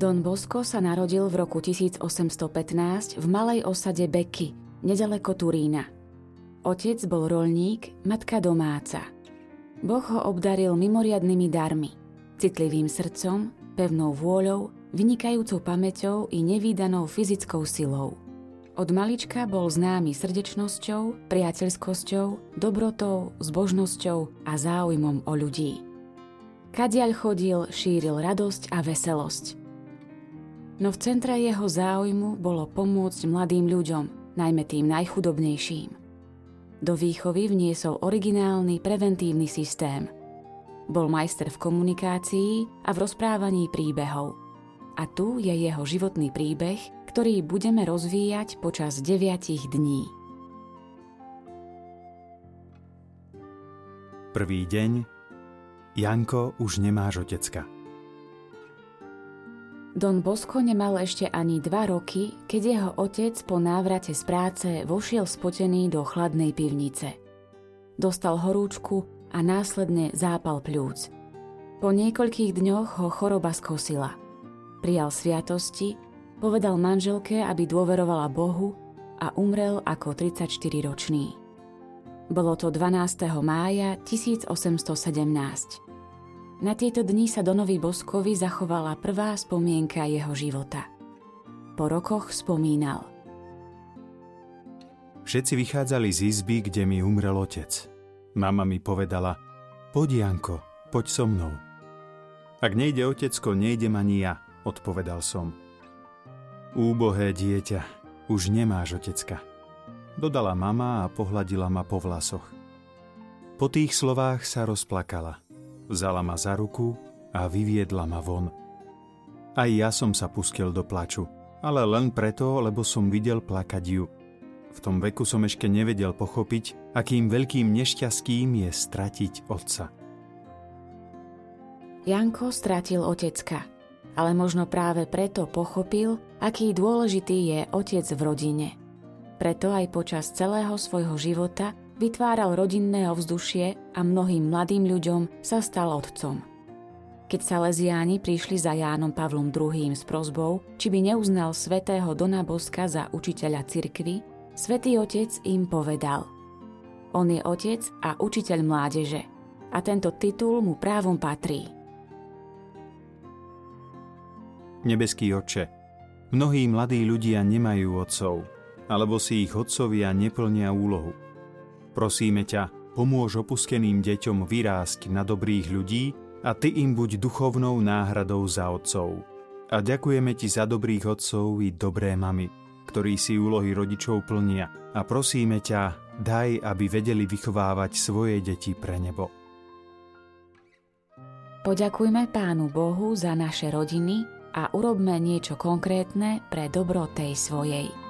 Don Bosco sa narodil v roku 1815 v malej osade Beky, nedaleko Turína. Otec bol rolník, matka domáca. Boh ho obdaril mimoriadnými darmi, citlivým srdcom, pevnou vôľou, vynikajúcou pamäťou i nevýdanou fyzickou silou. Od malička bol známy srdečnosťou, priateľskosťou, dobrotou, zbožnosťou a záujmom o ľudí. Kadiaľ chodil, šíril radosť a veselosť no v centre jeho záujmu bolo pomôcť mladým ľuďom, najmä tým najchudobnejším. Do výchovy vniesol originálny preventívny systém. Bol majster v komunikácii a v rozprávaní príbehov. A tu je jeho životný príbeh, ktorý budeme rozvíjať počas deviatich dní. Prvý deň Janko už nemáš otecka. Don Bosco nemal ešte ani dva roky, keď jeho otec po návrate z práce vošiel spotený do chladnej pivnice. Dostal horúčku a následne zápal pľúc. Po niekoľkých dňoch ho choroba skosila. Prijal sviatosti, povedal manželke, aby dôverovala Bohu a umrel ako 34-ročný. Bolo to 12. mája 1817. Na tieto dni sa Donovi Boskovi zachovala prvá spomienka jeho života. Po rokoch spomínal. Všetci vychádzali z izby, kde mi umrel otec. Mama mi povedala, poď Janko, poď so mnou. Ak nejde otecko, nejdem ani ja, odpovedal som. Úbohé dieťa, už nemáš otecka. Dodala mama a pohľadila ma po vlasoch. Po tých slovách sa rozplakala – Vzala ma za ruku a vyviedla ma von. Aj ja som sa pustil do plaču, ale len preto, lebo som videl plakať ju. V tom veku som ešte nevedel pochopiť, akým veľkým nešťastím je stratiť otca. Janko stratil otecka, ale možno práve preto pochopil, aký dôležitý je otec v rodine. Preto aj počas celého svojho života vytváral rodinné ovzdušie a mnohým mladým ľuďom sa stal otcom. Keď sa leziáni prišli za Jánom Pavlom II. s prozbou, či by neuznal svätého Dona Boska za učiteľa cirkvy, svätý Otec im povedal On je otec a učiteľ mládeže a tento titul mu právom patrí. Nebeský oče, mnohí mladí ľudia nemajú otcov, alebo si ich otcovia neplnia úlohu – Prosíme ťa, pomôž opusteným deťom vyrásť na dobrých ľudí a ty im buď duchovnou náhradou za otcov. A ďakujeme ti za dobrých otcov i dobré mamy, ktorí si úlohy rodičov plnia a prosíme ťa, daj, aby vedeli vychovávať svoje deti pre nebo. Poďakujme Pánu Bohu za naše rodiny a urobme niečo konkrétne pre dobro tej svojej.